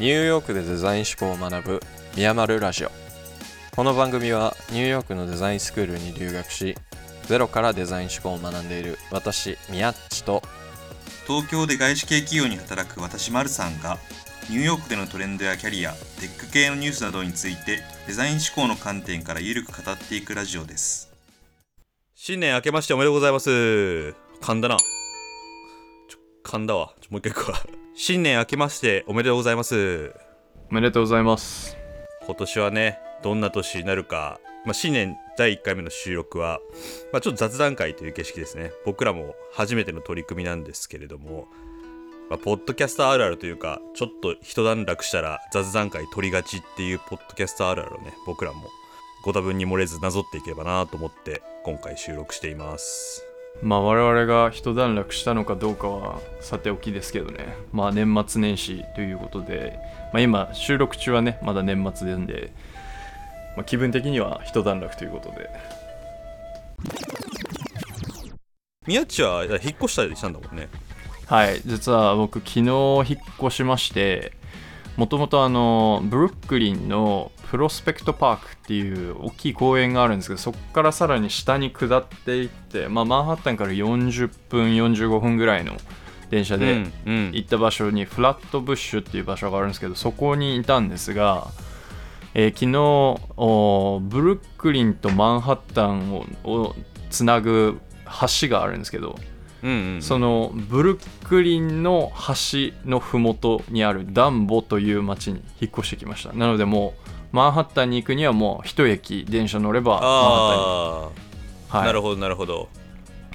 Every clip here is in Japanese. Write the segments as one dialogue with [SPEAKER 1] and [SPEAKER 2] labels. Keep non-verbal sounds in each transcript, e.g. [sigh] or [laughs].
[SPEAKER 1] ニューヨークでデザイン思考を学ぶミヤマルラジオ。この番組はニューヨークのデザインスクールに留学しゼロからデザイン思考を学んでいる私ミヤッチと
[SPEAKER 2] 東京で外資系企業に働く私マルさんがニューヨークでのトレンドやキャリアテック系のニュースなどについてデザイン思考の観点からゆるく語っていくラジオです。
[SPEAKER 3] 新年明けましておめでとうございます。噛んだな。ちょ噛んだわちょもう一回行くわ新年明けましておめでとうございます。
[SPEAKER 4] おめでとうございます。
[SPEAKER 3] 今年はねどんな年になるか、まあ、新年第1回目の収録は、まあ、ちょっと雑談会という景色ですね。僕らも初めての取り組みなんですけれども、まあ、ポッドキャスターあるあるというかちょっと一段落したら雑談会取りがちっていうポッドキャスターあるあるをね僕らもご多分に漏れずなぞっていければなと思って今回収録しています
[SPEAKER 4] まあ我々が一段落したのかどうかはさておきですけどね。まあ年末年始ということで、まあ今収録中はね、まだ年末なんで、まあ、気分的には一段落ということで。
[SPEAKER 3] 宮地は引っ越したりしたんだもんね
[SPEAKER 4] はい、実は僕昨日引っ越しまして、もともとあの、ブルックリンのプロスペクトパークっていう大きい公園があるんですけど、そこからさらに下に下っていって、まあマンハッタンから40分、45分ぐらいの電車で行った場所にフラットブッシュっていう場所があるんですけど、そこにいたんですが、えー昨日おブルックリンとマンハッタンををつなぐ橋があるんですけど、
[SPEAKER 3] うんうん
[SPEAKER 4] そのブルックリンの橋のふもとにあるダンボという町に引っ越してきました。なのでもうマンハッタンに行くにはもう一駅電車乗ればマンハ
[SPEAKER 3] あ
[SPEAKER 4] ッタンに、はい、
[SPEAKER 3] あなるほどなるほど。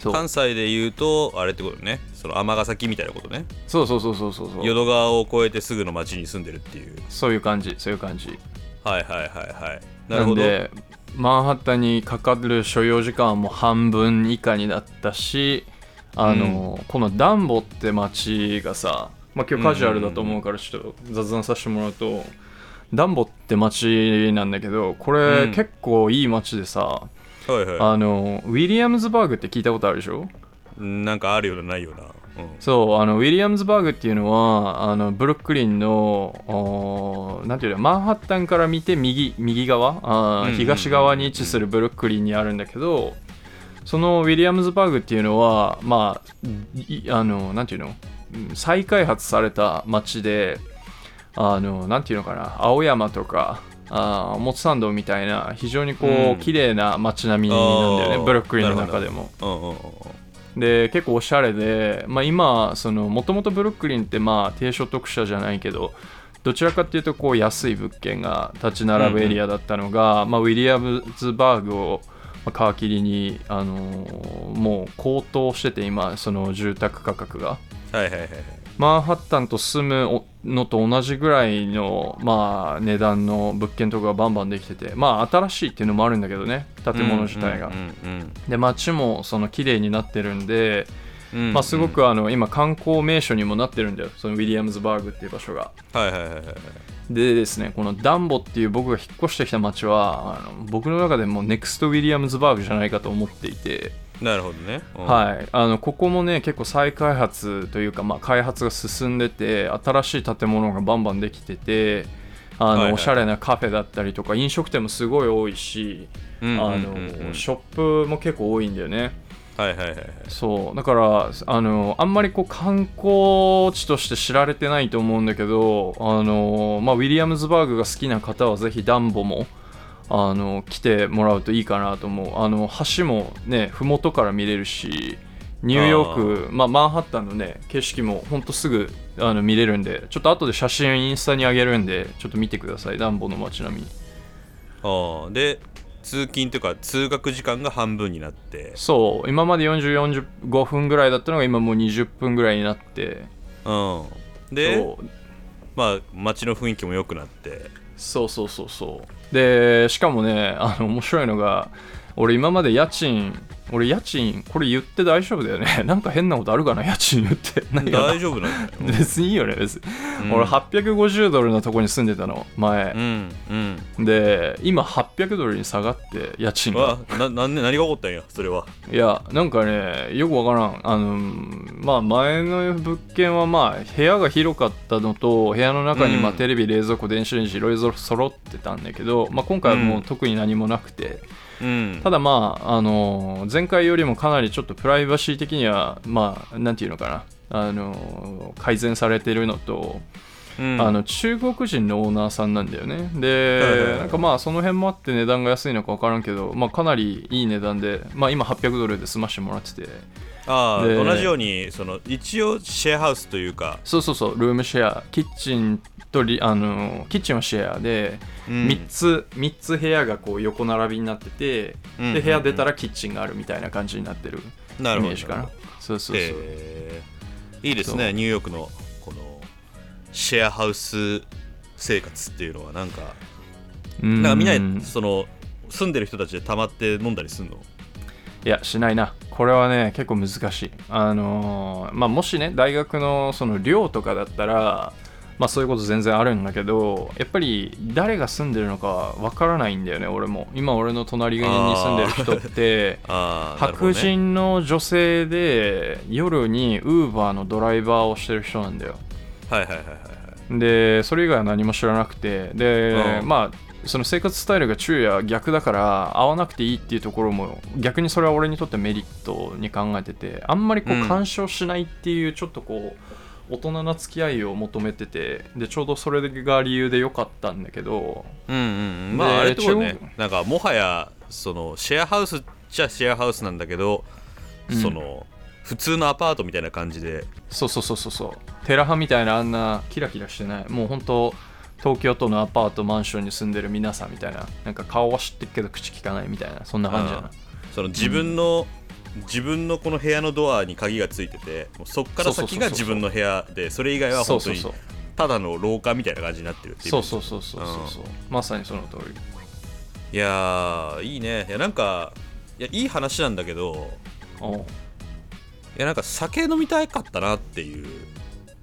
[SPEAKER 3] 関西で言うとあれってことね。その尼崎みたいなことね。
[SPEAKER 4] そうそうそうそうそうそう。
[SPEAKER 3] 淀川を越えてすぐの町に住んでるっていう。
[SPEAKER 4] そういう感じそういう感じ。
[SPEAKER 3] はいはいはいはい。なるほど。
[SPEAKER 4] んでマンハッタンにかかる所要時間はもう半分以下になったしあの、このダンボって町がさ、まあ、今日カジュアルだと思うからちょっと雑談させてもらうと、ダンボって町なんだけどこれ、
[SPEAKER 3] うん。
[SPEAKER 4] 結構いい町でさ
[SPEAKER 3] はいはい。
[SPEAKER 4] あのウィリアムズバーグって聞いたことあるでしょ？
[SPEAKER 3] なんかあるようなないような、うん、
[SPEAKER 4] そうあのウィリアムズバーグっていうのはあのブルックリンのなんていうのマンハッタンから見て右右側？あー、
[SPEAKER 3] うんうん。
[SPEAKER 4] 東側に位置するブルックリンにあるんだけどそのウィリアムズバーグっていうのはまあいあのなんていうの？うん再開発された町であのなんていうのかな？青山とかあーモツサンドみたいな非常にこう、
[SPEAKER 3] うん。
[SPEAKER 4] 綺麗な街並みなんだよねブルックリンの中でも。
[SPEAKER 3] うんうんうん
[SPEAKER 4] で結構おしゃれで、まあ、今もともとブルックリンってまあ低所得者じゃないけどどちらかっていうとこう安い物件が立ち並ぶエリアだったのが、まあ、ウィリアムズバーグをまあ皮切りに、あのーもう高騰してて今その住宅価格が。
[SPEAKER 3] はいはいはいはい。
[SPEAKER 4] マンハッタンと住むのと同じぐらいの、まあ、値段の物件とかがバンバンできててまあ新しいっていうのもあるんだけどね建物自体が、
[SPEAKER 3] うんうん
[SPEAKER 4] で街もその綺麗になってるんで、
[SPEAKER 3] うんうん。
[SPEAKER 4] まあ、すごくあの今観光名所にもなってるんだよ。そのウィリアムズバーグっていう場所が。
[SPEAKER 3] はいはいはいはい
[SPEAKER 4] でですねこのダンボっていう僕が引っ越してきた街はあの僕の中でもネクストウィリアムズバーグじゃないかと思っていて、
[SPEAKER 3] なるほどね、うん。
[SPEAKER 4] はい、あのここもね結構再開発というか、まあ、開発が進んでて新しい建物がバンバンできててあの、
[SPEAKER 3] はいはい。
[SPEAKER 4] おしゃれなカフェだったりとか飲食店もすごい多いし、
[SPEAKER 3] うんうんうんうん。
[SPEAKER 4] あのショップも結構多いんだよね
[SPEAKER 3] はいはいはいはい。
[SPEAKER 4] そうだからあのあんまりこう観光地として知られてないと思うんだけどあの、まあ、ウィリアムズバーグが好きな方はぜひダンボもあの来てもらうといいかなと思う。あの橋もね麓から見れるしニューヨークまあ、マンハッタンのね景色もほんとすぐあの見れるんでちょっと後で写真インスタに上げるんでちょっと見てくださいダンボの街並み。
[SPEAKER 3] ああで通勤というか通学時間が半分になって。
[SPEAKER 4] そう。今まで4045分ぐらいだったのが今もう20分ぐらいになって。
[SPEAKER 3] うん。でまあ街の雰囲気も良くなって。
[SPEAKER 4] そうそうそうそう。でしかもねあの面白いのが俺今まで家賃俺家賃これ言って大丈夫だよね。[laughs] なんか変なことあるかな家賃言って。ないよな
[SPEAKER 3] 大丈夫なんだよ。[laughs]
[SPEAKER 4] 別にいいよね別に、
[SPEAKER 3] うん。
[SPEAKER 4] 俺850ドルのとこに住んでたの前。
[SPEAKER 3] う、んうん。
[SPEAKER 4] で今800ドルに下がって家賃が。
[SPEAKER 3] わな何が起こったんやそれは。い
[SPEAKER 4] やなんかねよくわからん。あのまあ前の物件はまあ部屋が広かったのと部屋の中にまあ
[SPEAKER 3] うん。
[SPEAKER 4] テレビ冷蔵庫電子レンジいろいろ揃ってたんだけど、まあ、今回はもう特に何もなくて、
[SPEAKER 3] うん
[SPEAKER 4] ただまああの前回よりもかなりちょっとプライバシー的にはまあなんていうのかな。あの改善されてるのと、
[SPEAKER 3] うん。
[SPEAKER 4] あの中国人のオーナーさんなんだよね。で
[SPEAKER 3] はい
[SPEAKER 4] なんかまあその辺もあって値段が安いのか分からんけど、まあ、かなりいい値段で、まあ、今800ドルで済ましてもらってて。
[SPEAKER 3] ああ
[SPEAKER 4] で
[SPEAKER 3] 同じようにその一応シェアハウスというか、
[SPEAKER 4] そうそうそうルームシェアキッチンとリあのキッチンはシェアで、
[SPEAKER 3] うん。
[SPEAKER 4] 3つ3つ部屋がこう横並びになってて、
[SPEAKER 3] うん
[SPEAKER 4] で部屋出たらキッチンがあるみたいな感じになってるイ
[SPEAKER 3] なるほど。
[SPEAKER 4] メージかな。そうそうそう、
[SPEAKER 3] へー。いいですねニューヨークのシェアハウス生活っていうのはなんか
[SPEAKER 4] うん。
[SPEAKER 3] なんかみんなその住んでる人たちで溜まって飲んだりすんの？
[SPEAKER 4] いやしないな。これはね結構難しい。あのーまあもしね大学のその寮とかだったらまあそういうこと全然あるんだけどやっぱり誰が住んでるのかわからないんだよね俺も。今俺の隣に住んでる人って白人の女性で夜にウーバーのドライバーをしてる人なんだよ
[SPEAKER 3] はいはいはいはいはい。
[SPEAKER 4] でそれ以外は何も知らなくて。で、
[SPEAKER 3] うん。
[SPEAKER 4] まあその生活スタイルが昼夜逆だから会わなくていいっていうところも逆にそれは俺にとってメリットに考えててあんまりこ
[SPEAKER 3] う
[SPEAKER 4] うん。干渉しないっていうちょっとこう大人な付き合いを求めててでちょうどそれが理由で良かったんだけど
[SPEAKER 3] うんうんうん。ま
[SPEAKER 4] で
[SPEAKER 3] ああれとね。なんかもはやそのシェアハウスっちゃシェアハウスなんだけど、
[SPEAKER 4] うん。
[SPEAKER 3] その普通のアパートみたいな感じで。
[SPEAKER 4] そうそうそうそうそう。テラハみたいなあんなキラキラしてない。もう本当東京都のアパートマンションに住んでる皆さんみたいな。なんか顔は知ってるけど口聞かないみたいな。そんな感じだな。
[SPEAKER 3] その自分の、自分のこの部屋のドアに鍵がついててもうそっから先が自分の部屋でそれ以外は本当にただの廊下みたいな感じになってるっていう。
[SPEAKER 4] そうそうそうそうそうそう。まさにその通り。
[SPEAKER 3] いやーいいね。いやなんかいやいい話なんだけどいやなんか酒飲みたかったなっていう。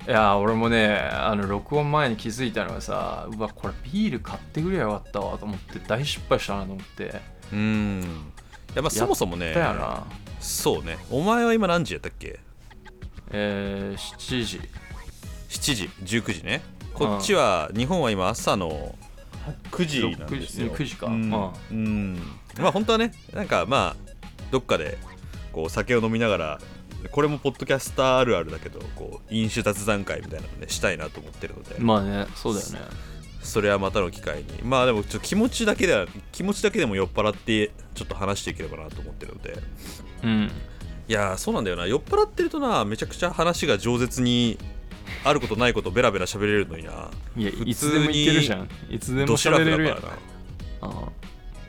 [SPEAKER 4] いや俺もねあの録音前に気づいたのがさうわこれビール買ってくればよかったわと思って大失敗したなと思って。
[SPEAKER 3] うん。いやまあそもそもねそうね。お前は今何時やったっけ？
[SPEAKER 4] えー、7時
[SPEAKER 3] 7時19時ね。こっちは、日本は今朝の9時なんですよ。
[SPEAKER 4] 6時9時か。
[SPEAKER 3] うん、
[SPEAKER 4] うん。
[SPEAKER 3] うん。まあ本当はねなんかまあどっかでこう酒を飲みながらこれもポッドキャスターあるあるだけどこう飲酒雑談会みたいなのねしたいなと思ってるので、
[SPEAKER 4] まあねそうだよね。
[SPEAKER 3] それはまたの機会に。まあでもちょっと気持ちだけでは気持ちだけでも酔っ払ってちょっと話していければなと思ってるので。
[SPEAKER 4] うん。
[SPEAKER 3] いやーそうなんだよな。酔っ払ってるとなめちゃくちゃ話が饒舌にあることないことベラベラ喋れるのにな。い
[SPEAKER 4] やいつでもいけるじゃん。いつでも喋れるやん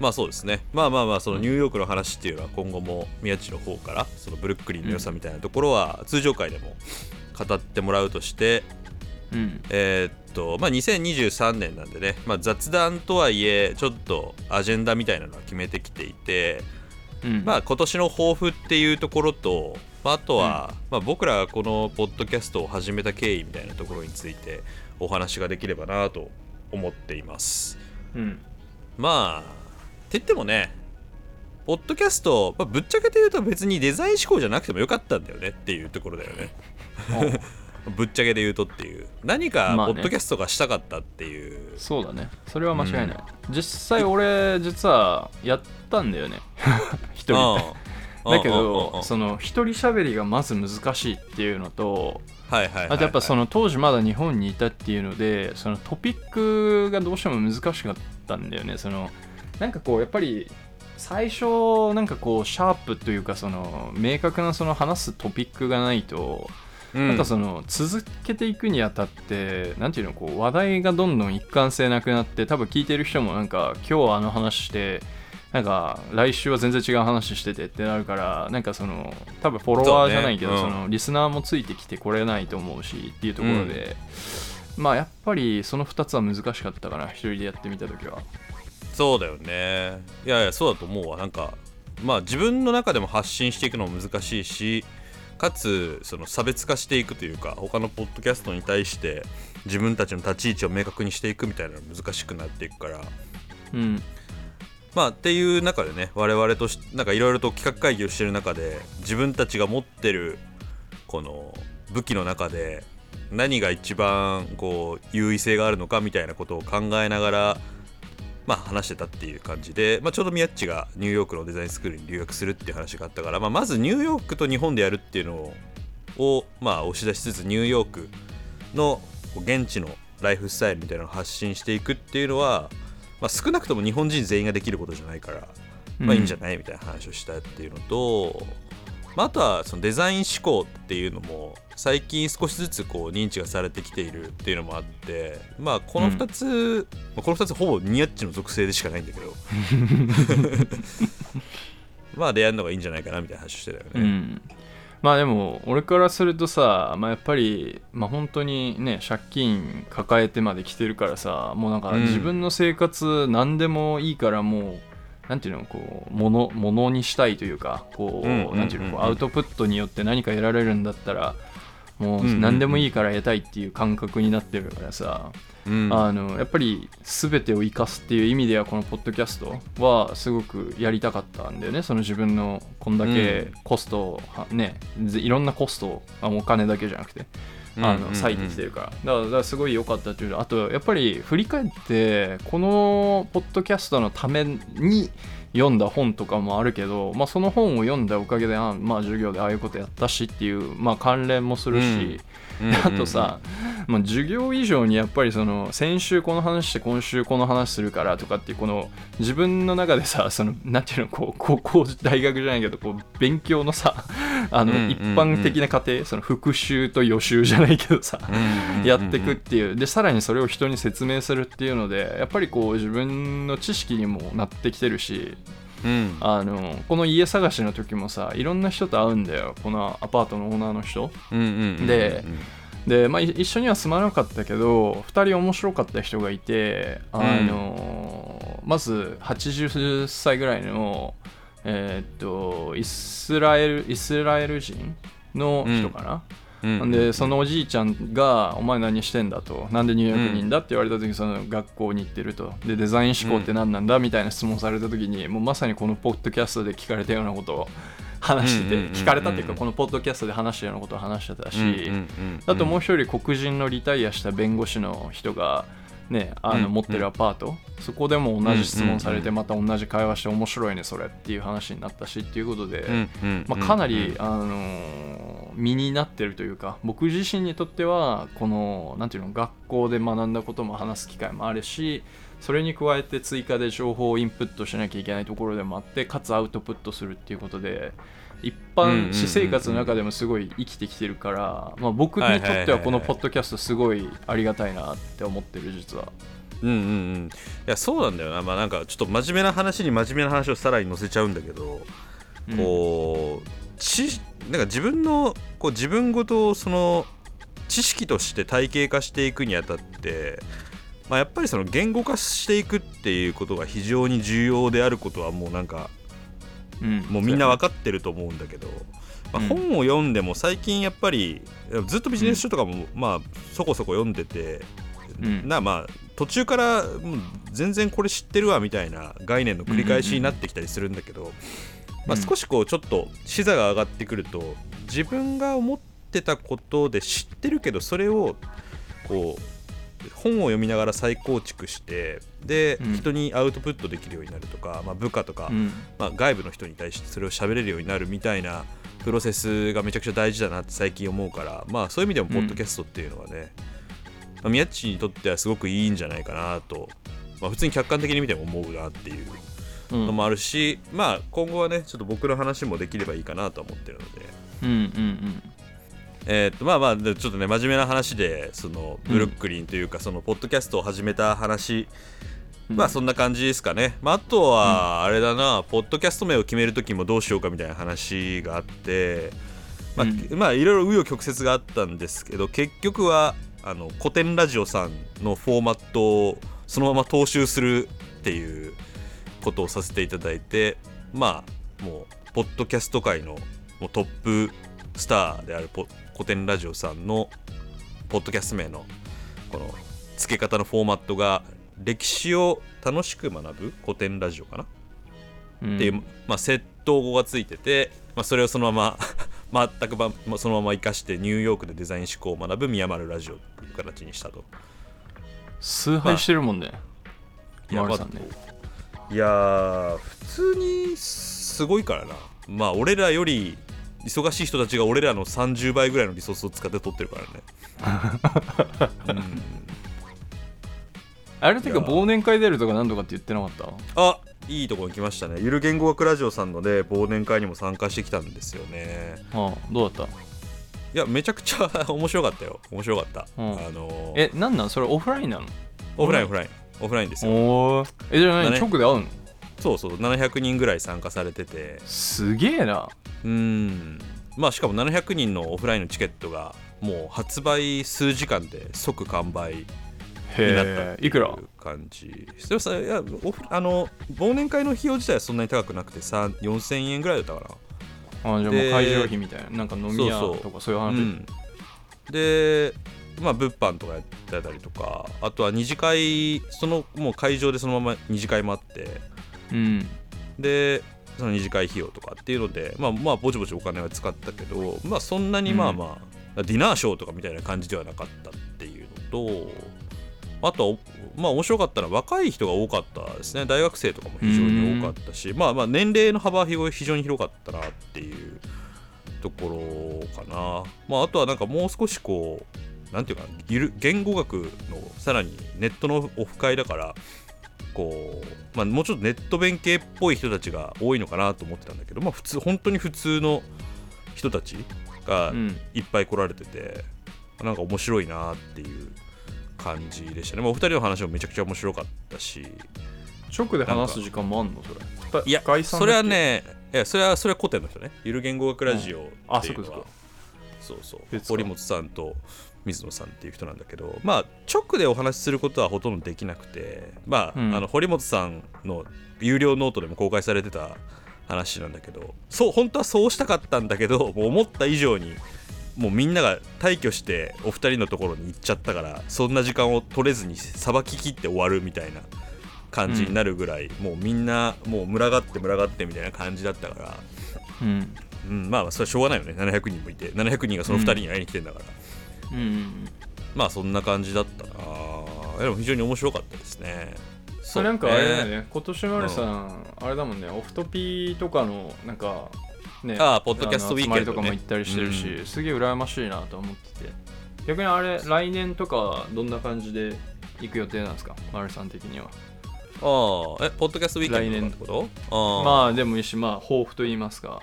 [SPEAKER 3] まあそうですね。まあまあまあそのニューヨークの話っていうのは今後も宮地の方からそのブルックリンの良さみたいなところは通常回でも語ってもらうとして
[SPEAKER 4] うん。
[SPEAKER 3] えーっとまあ2023年なんでね、まあ、雑談とはいえちょっとアジェンダみたいなのは決めてきていて
[SPEAKER 4] うん。
[SPEAKER 3] まあ今年の抱負っていうところと、まあ、あとは、まあ、僕らがこのポッドキャストを始めた経緯みたいなところについてお話ができればなと思っています。
[SPEAKER 4] うん。
[SPEAKER 3] まあって言ってもねポッドキャスト、まあ、ぶっちゃけて言うと別にデザイン思考じゃなくてもよかったんだよねっていうところだよね。[laughs] ぶっちゃけで言うとっていう。何か
[SPEAKER 4] まあね。
[SPEAKER 3] ポッドキャストがしたかったっていう、
[SPEAKER 4] そうだね。それは間違いない、実際俺実はやったんだよね。[laughs] 一人で。
[SPEAKER 3] うん。[laughs]
[SPEAKER 4] だけ
[SPEAKER 3] うんうんうんうん。
[SPEAKER 4] どその一人喋りがまず難しいっていうのとあとやっぱその当時まだ日本にいたっていうのでそのトピックがどうしても難しかったんだよね。そのなんかこうやっぱり最初なんかこうシャープというかその明確なその話すトピックがないと
[SPEAKER 3] うん。
[SPEAKER 4] なんかその続けていくにあたってなんていうのこう話題がどんどん一貫性なくなって多分聞いてる人もなんか今日はあの話してなんか来週は全然違う話しててってなるからなんかその多分フォロワーじゃないけどそ、のリスナーもついてきてこれないと思うしっていうところで、まあやっぱりその2つは難しかったかな一人でやってみた時は
[SPEAKER 3] そうだよね。いやいやそうだと思うわ。なんかまあ自分の中でも発信していくのも難しいしかつその差別化していくというか他のポッドキャストに対して自分たちの立ち位置を明確にしていくみたいなのが難しくなっていくから。
[SPEAKER 4] うん。
[SPEAKER 3] まあっていう中でね我々としなんかいろいろと企画会議をしてる中で自分たちが持ってるこの武器の中で何が一番こう優位性があるのかみたいなことを考えながらまあ話してたっていう感じで、まあ、ちょうどミヤッチがニューヨークのデザインスクールに留学するっていう話があったから、まあ、まずニューヨークと日本でやるっていうのををまあ押し出しつつニューヨークの現地のライフスタイルみたいなのを発信していくっていうのは、まあ、少なくとも日本人全員ができることじゃないから、まあいいんじゃないみたいな話をしたっていうのと、まあ、あとはそのデザイン思考っていうのも最近少しずつこう認知がされてきているっていうのもあってまあこの2つ、まあこの2つほぼニヤッチの属性でしかないんだけど。[laughs] まあ出会うのがいいんじゃないかなみたいな話をしてたよね。
[SPEAKER 4] うん。まあでも俺からするとさ、まあ、やっぱり、まあ、本当にね借金抱えてまで来てるからさもうなんか
[SPEAKER 3] うん。
[SPEAKER 4] 自分の生活何でもいいからもうなんていうのこうものものにしたいというかこう、
[SPEAKER 3] うんうんうんうん。
[SPEAKER 4] なんていうのこうアウトプットによって何か得られるんだったらもう
[SPEAKER 3] うんうんうん
[SPEAKER 4] 何でもいいから得たいっていう感覚になってるからさ、
[SPEAKER 3] うん。
[SPEAKER 4] あのやっぱり全てを生かすっていう意味ではこのポッドキャストはすごくやりたかったんだよね。その自分のこんだけコストをはねぜいろんなコストをあお金だけじゃなくてあの割いてきてるからだからすごい良かったっていうの。あとやっぱり振り返ってこのポッドキャストのために読んだ本とかもあるけど、まあ、その本を読んだおかげであ、まあ、授業でああいうことやったしっていう、まあ、関連もするし、
[SPEAKER 3] うん。
[SPEAKER 4] あとさ、まあ、授業以上にやっぱりその先週この話して今週この話するからとかっていうこの自分の中でさそのなんていうのこう高校大学じゃないけどこう勉強のさあの一般的な過程その復習と予習じゃないけどさやっていくっていう。でさらにそれを人に説明するっていうのでやっぱりこう自分の知識にもなってきてるし
[SPEAKER 3] うん。
[SPEAKER 4] あのこの家探しの時もさいろんな人と会うんだよ。このアパートのオーナーの人。
[SPEAKER 3] うんうんうん
[SPEAKER 4] でで、まあ、い一緒には住まなかったけど2人面白かった人がいてあの、まず80歳ぐらいのえーっとイスラエルイスラエル人の人かな、
[SPEAKER 3] うん
[SPEAKER 4] んでそのおじいちゃんが「お前何してんだ?」と「なんでニューヨークにいんだ?」って言われた時にその学校に行ってるとでデザイン思考って何なんだみたいな質問された時にもうまさにこのポッドキャストで聞かれたようなことを話してて聞かれたっていうかこのポッドキャストで話したようなことを話してたし、あともう一人黒人のリタイアした弁護士の人がねあの
[SPEAKER 3] うん
[SPEAKER 4] 持ってるアパート、そこでも同じ質問されて
[SPEAKER 3] うん
[SPEAKER 4] また同じ会話して面白いねそれっていう話になったしっていうことで、
[SPEAKER 3] うんうん
[SPEAKER 4] まあ、かなり、あのー身になってるというか僕自身にとってはこのなんていうの学校で学んだことも話す機会もあるしそれに加えて追加で情報をインプットしなきゃいけないところでもあってかつアウトプットするっていうことで一般私生活の中でもすごい生きてきてるから、まあ、僕にとってはこのポッドキャストすごいありがたいなって思ってる実は。
[SPEAKER 3] うんうんうん。いやそうなんだよな。まあなんかちょっと真面目な話に真面目な話をさらに載せちゃうんだけど、
[SPEAKER 4] うん。
[SPEAKER 3] こう知なんか自分のこう自分ごとその知識として体系化していくにあたって、まあ、やっぱりその言語化していくっていうことが非常に重要であることはもうなんか
[SPEAKER 4] うん。
[SPEAKER 3] もうみんな分かってると思うんだけど、まあ、
[SPEAKER 4] うん。
[SPEAKER 3] 本を読んでも最近やっぱりずっとビジネス書とかもまあそこそこ読んでて、
[SPEAKER 4] うん。
[SPEAKER 3] なまあ途中から全然これ知ってるわみたいな概念の繰り返しになってきたりするんだけど、まあ、
[SPEAKER 4] うん
[SPEAKER 3] 少しこうちょっと視座が上がってくると自分が思ってたことで知ってるけどそれをこう本を読みながら再構築してで、
[SPEAKER 4] うん。
[SPEAKER 3] 人にアウトプットできるようになるとか、まあ、部下とか、
[SPEAKER 4] うん。
[SPEAKER 3] まあ、外部の人に対してそれを喋れるようになるみたいなプロセスがめちゃくちゃ大事だなって最近思うから、まあ、そういう意味でもポッドキャストっていうのはね、まあ、宮地にとってはすごくいいんじゃないかなと、まあ、普通に客観的に見ても思うなっていう
[SPEAKER 4] うん。
[SPEAKER 3] のもあるし、まあ、今後はねちょっと僕の話もできればいいかなと思ってるので。
[SPEAKER 4] うんうん
[SPEAKER 3] えーっとまあまあでちょっとね真面目な話でそのブルックリンというか、そのポッドキャストを始めた話、
[SPEAKER 4] うん
[SPEAKER 3] まあそんな感じですかね、まあ、あとはあれだな、ポッドキャスト名を決める時もどうしようかみたいな話があってまあ、
[SPEAKER 4] うん。
[SPEAKER 3] まあいろいろ紆余曲折があったんですけど結局はあの古典ラジオさんのフォーマットをそのまま踏襲するっていうことをさせていただいてまあもうポッドキャスト界のもうトップスターであるポ古典ラジオさんのポッドキャスト名のこの付け方のフォーマットが歴史を楽しく学ぶ古典ラジオかな、
[SPEAKER 4] うん。
[SPEAKER 3] っていう、まあ、窃盗語がついてて、まあ、それをそのまま [laughs] 全くばまあそのまま生かしてニューヨークでデザイン思考を学ぶ宮丸ラジオっていう形にしたと。
[SPEAKER 4] 崇拝してるもんね、
[SPEAKER 3] いや
[SPEAKER 4] 丸さんね。
[SPEAKER 3] いやー普通にすごいからな。まあ俺らより忙しい人たちが俺らの30倍ぐらいのリソースを使って撮ってるからね、[laughs] うん、
[SPEAKER 4] あれてか忘年会出るとか何とかって言ってなかった？
[SPEAKER 3] あいいとこに来ましたね。ゆる言語学ラジオさんので忘年会にも参加してきたんですよね。
[SPEAKER 4] ああどうだっ
[SPEAKER 3] いやめちゃくちゃ [laughs] 面白かったよ。面白かった、
[SPEAKER 4] うん
[SPEAKER 3] あの
[SPEAKER 4] たえなんなん？それオフラインなの？
[SPEAKER 3] オフラインオフライン。オフラインですよ。
[SPEAKER 4] おおえじゃあ何、直で会うの？
[SPEAKER 3] そうそう。700人ぐらい参加されてて。
[SPEAKER 4] すげえな。
[SPEAKER 3] うん。まあしかも700人のオフラインのチケットがもう発売数時間で即完売になっ感じそれさいやあの忘年会の費用自体はそんなに高くなくてさ4000円ぐらいだったかな。
[SPEAKER 4] あじゃあもう
[SPEAKER 3] で
[SPEAKER 4] 会場費みたいな。なんか飲み屋とかそういう話。
[SPEAKER 3] うん、でまあ物販とかやってたりとかあとは二次会そのもう会場でそのまま二次会もあって。
[SPEAKER 4] うん。
[SPEAKER 3] でその二次会費用とかっていうのでまあまあぼちぼちお金は使ったけどまあそんなにまあまあ、ディナーショーとかみたいな感じではなかったっていうのとあとはまあ面白かったのは若い人が多かったですね。大学生とかも非常に多かったしまあまあ年齢の幅は非常に広かったなっていうところかな。まああとはなんかもう少しこうなんていうか言語学のさらにネットのオフ会だからこう、まあ、もうちょっとネット弁系っぽい人たちが多いのかなと思ってたんだけど、まあ、普通本当に普通の人たちが
[SPEAKER 4] うん。
[SPEAKER 3] いっぱい来られてて、なんか面白いなっていう感じでしたね、まあ、お二人の話もめちゃくちゃ面白かったし。
[SPEAKER 4] 直で話す時間もあんの？それ。
[SPEAKER 3] いやそれはねいやそれはそれは古典の人ね。ゆる言語学ラジオっていうのは、
[SPEAKER 4] あそっかそっか。
[SPEAKER 3] そうそう。堀本さんと水野さんっていう人なんだけど。まあ直でお話しすることはほとんどできなくて。まあ,、
[SPEAKER 4] うん。
[SPEAKER 3] あの堀本さんの有料ノートでも公開されてた話なんだけど。そう本当はそうしたかったんだけどもう思った以上にもうみんなが退去してお二人のところに行っちゃったからそんな時間を取れずにさばききって終わるみたいな感じになるぐらい、もうみんなもう群がって群がってみたいな感じだったから、
[SPEAKER 4] うん。
[SPEAKER 3] うん、まあそれはしょうがないよね。700人もいて700人がその2人に会いに来てんだから、
[SPEAKER 4] うん。うん
[SPEAKER 3] まあそんな感じだったなでも非常に面白かったですね。
[SPEAKER 4] それなんかあれだよ
[SPEAKER 3] ね。
[SPEAKER 4] ね。今年丸さん。あれだもんね。オフトピとかのなんかね。
[SPEAKER 3] ああポッドキャストウィーケンド
[SPEAKER 4] とかも行ったりしてるし、
[SPEAKER 3] うん。
[SPEAKER 4] すげえ羨ましいなと思ってて。逆にあれ来年とかどんな感じで行く予定なんですか？丸さん的には。
[SPEAKER 3] ああえポッドキャストウィーケンドとかってこと？ああ
[SPEAKER 4] まあでもいいしまあ抱負と言いますか。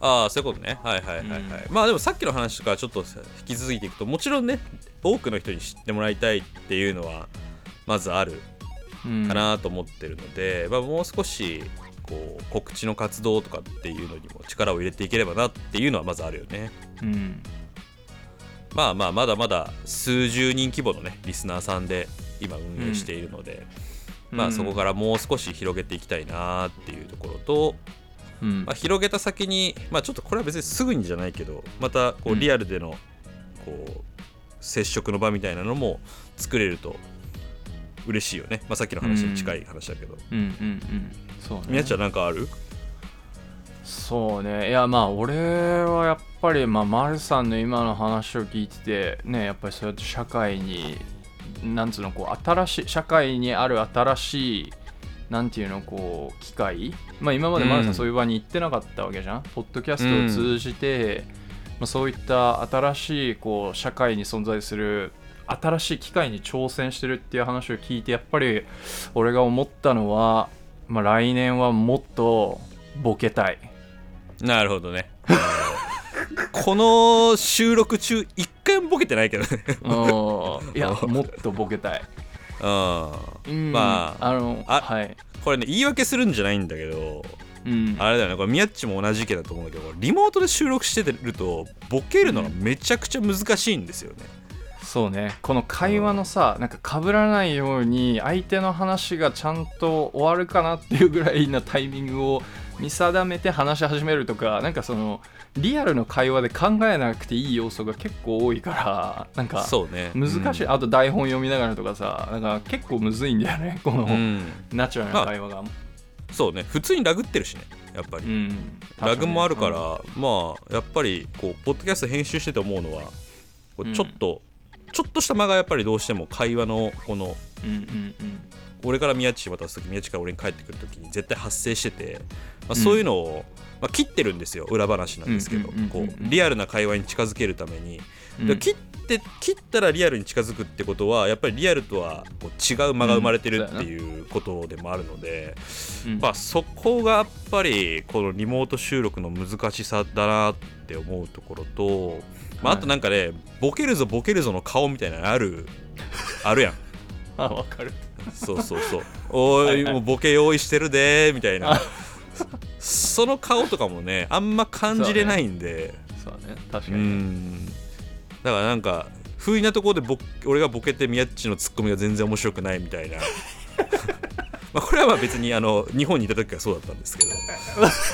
[SPEAKER 3] ああそういうことね。はいはいはいはい、まあでもさっきの話とかちょっと引き続いていくともちろんね多くの人に知ってもらいたいっていうのはまずある
[SPEAKER 4] うん。
[SPEAKER 3] かなと思ってるので、まあ、もう少しこう告知の活動とかっていうのにも力を入れていければなっていうのはまずあるよね。
[SPEAKER 4] うん。
[SPEAKER 3] まあまあまだまだ数十人規模のねリスナーさんで今運営しているので、まあそこからもう少し広げていきたいなっていうところと、
[SPEAKER 4] うん。
[SPEAKER 3] まあ、広げた先に、まあ、ちょっとこれは別にすぐにじゃないけどまたこ
[SPEAKER 4] う
[SPEAKER 3] うん。リアルでのこう接触の場みたいなのも作れると嬉しいよね、まあ、さっきの話に近い話だけど、
[SPEAKER 4] うんうんうんそうね。
[SPEAKER 3] みやちゃんなんかある？
[SPEAKER 4] そうね。いやまあ俺はやっぱりまあ丸さんの今の話を聞いててねやっぱりそうやって社会になんつうのこう新しい社会にある新しいなんていうのこう機会。まあ今まで丸さ
[SPEAKER 3] うん
[SPEAKER 4] んそういう場に行ってなかったわけじゃん、ポッドキャストを通じて、まあ、そういった新しいこう社会に存在する新しい機会に挑戦してるっていう話を聞いてやっぱり俺が思ったのは、まあ、来年はもっとボケたい。
[SPEAKER 3] なるほどね。[laughs] この収録中一回もボケてないけどね。
[SPEAKER 4] うん。いや [laughs] もっとボケたい、
[SPEAKER 3] うん。
[SPEAKER 4] うん。
[SPEAKER 3] まあ
[SPEAKER 4] あの
[SPEAKER 3] あ
[SPEAKER 4] はい、
[SPEAKER 3] これね言い訳するんじゃないんだけど
[SPEAKER 4] うん、
[SPEAKER 3] あれだよね。これ宮っちも同じ意見だと思うんだけどリモートで収録してるとボケるのがめちゃくちゃ難しいんですよね、
[SPEAKER 4] そうね。この会話のさなんか被らないように相手の話がちゃんと終わるかなっていうぐらいなタイミングを見定めて話し始めるとかなんかそのリアルの会話で考えなくていい要素が結構多いからなんか
[SPEAKER 3] そうね。
[SPEAKER 4] 難しい、
[SPEAKER 3] うん。
[SPEAKER 4] あと台本読みながらとかさなんか結構むずいんだよねこの、
[SPEAKER 3] うん
[SPEAKER 4] ナチュラルな会話が、
[SPEAKER 3] そうね。普通にラグってるしねやっぱり、
[SPEAKER 4] うん。
[SPEAKER 3] ラグもあるから、
[SPEAKER 4] うん。
[SPEAKER 3] まあやっぱりこうポッドキャスト編集してて思うのはちょっと、ちょっとした間がやっぱりどうしても会話のこの
[SPEAKER 4] うんうんうん。
[SPEAKER 3] 俺から宮地に渡す時宮地から俺に帰ってくる時に絶対発生してて、まあ、そういうのを、まあ、切ってるんですよ裏話なんですけど。こうリアルな会話に近づけるために、切って切ったらリアルに近づくってことはやっぱりリアルとはこう違う間が生まれてるっていうことでもあるので、
[SPEAKER 4] うん。
[SPEAKER 3] まあ、そこがやっぱりこのリモート収録の難しさだなって思うところと、まあ、あとなんかね、ボケるぞボケるぞの顔みたいなのあるあるやん。[laughs]
[SPEAKER 4] あわかる。
[SPEAKER 3] そうそうそう。お
[SPEAKER 4] はいはい。
[SPEAKER 3] いもうボケ用意してるでーみたいな。
[SPEAKER 4] あ。
[SPEAKER 3] その顔とかもねあんま感じれないんで。
[SPEAKER 4] そうだね。確
[SPEAKER 3] う,、
[SPEAKER 4] かに、
[SPEAKER 3] んだからなんか不意なところでボ俺がボケて宮っちのツッコミが全然面白くないみたいな。[laughs] まあこれはまあ別にあの日本にいた時はそうだったんですけど、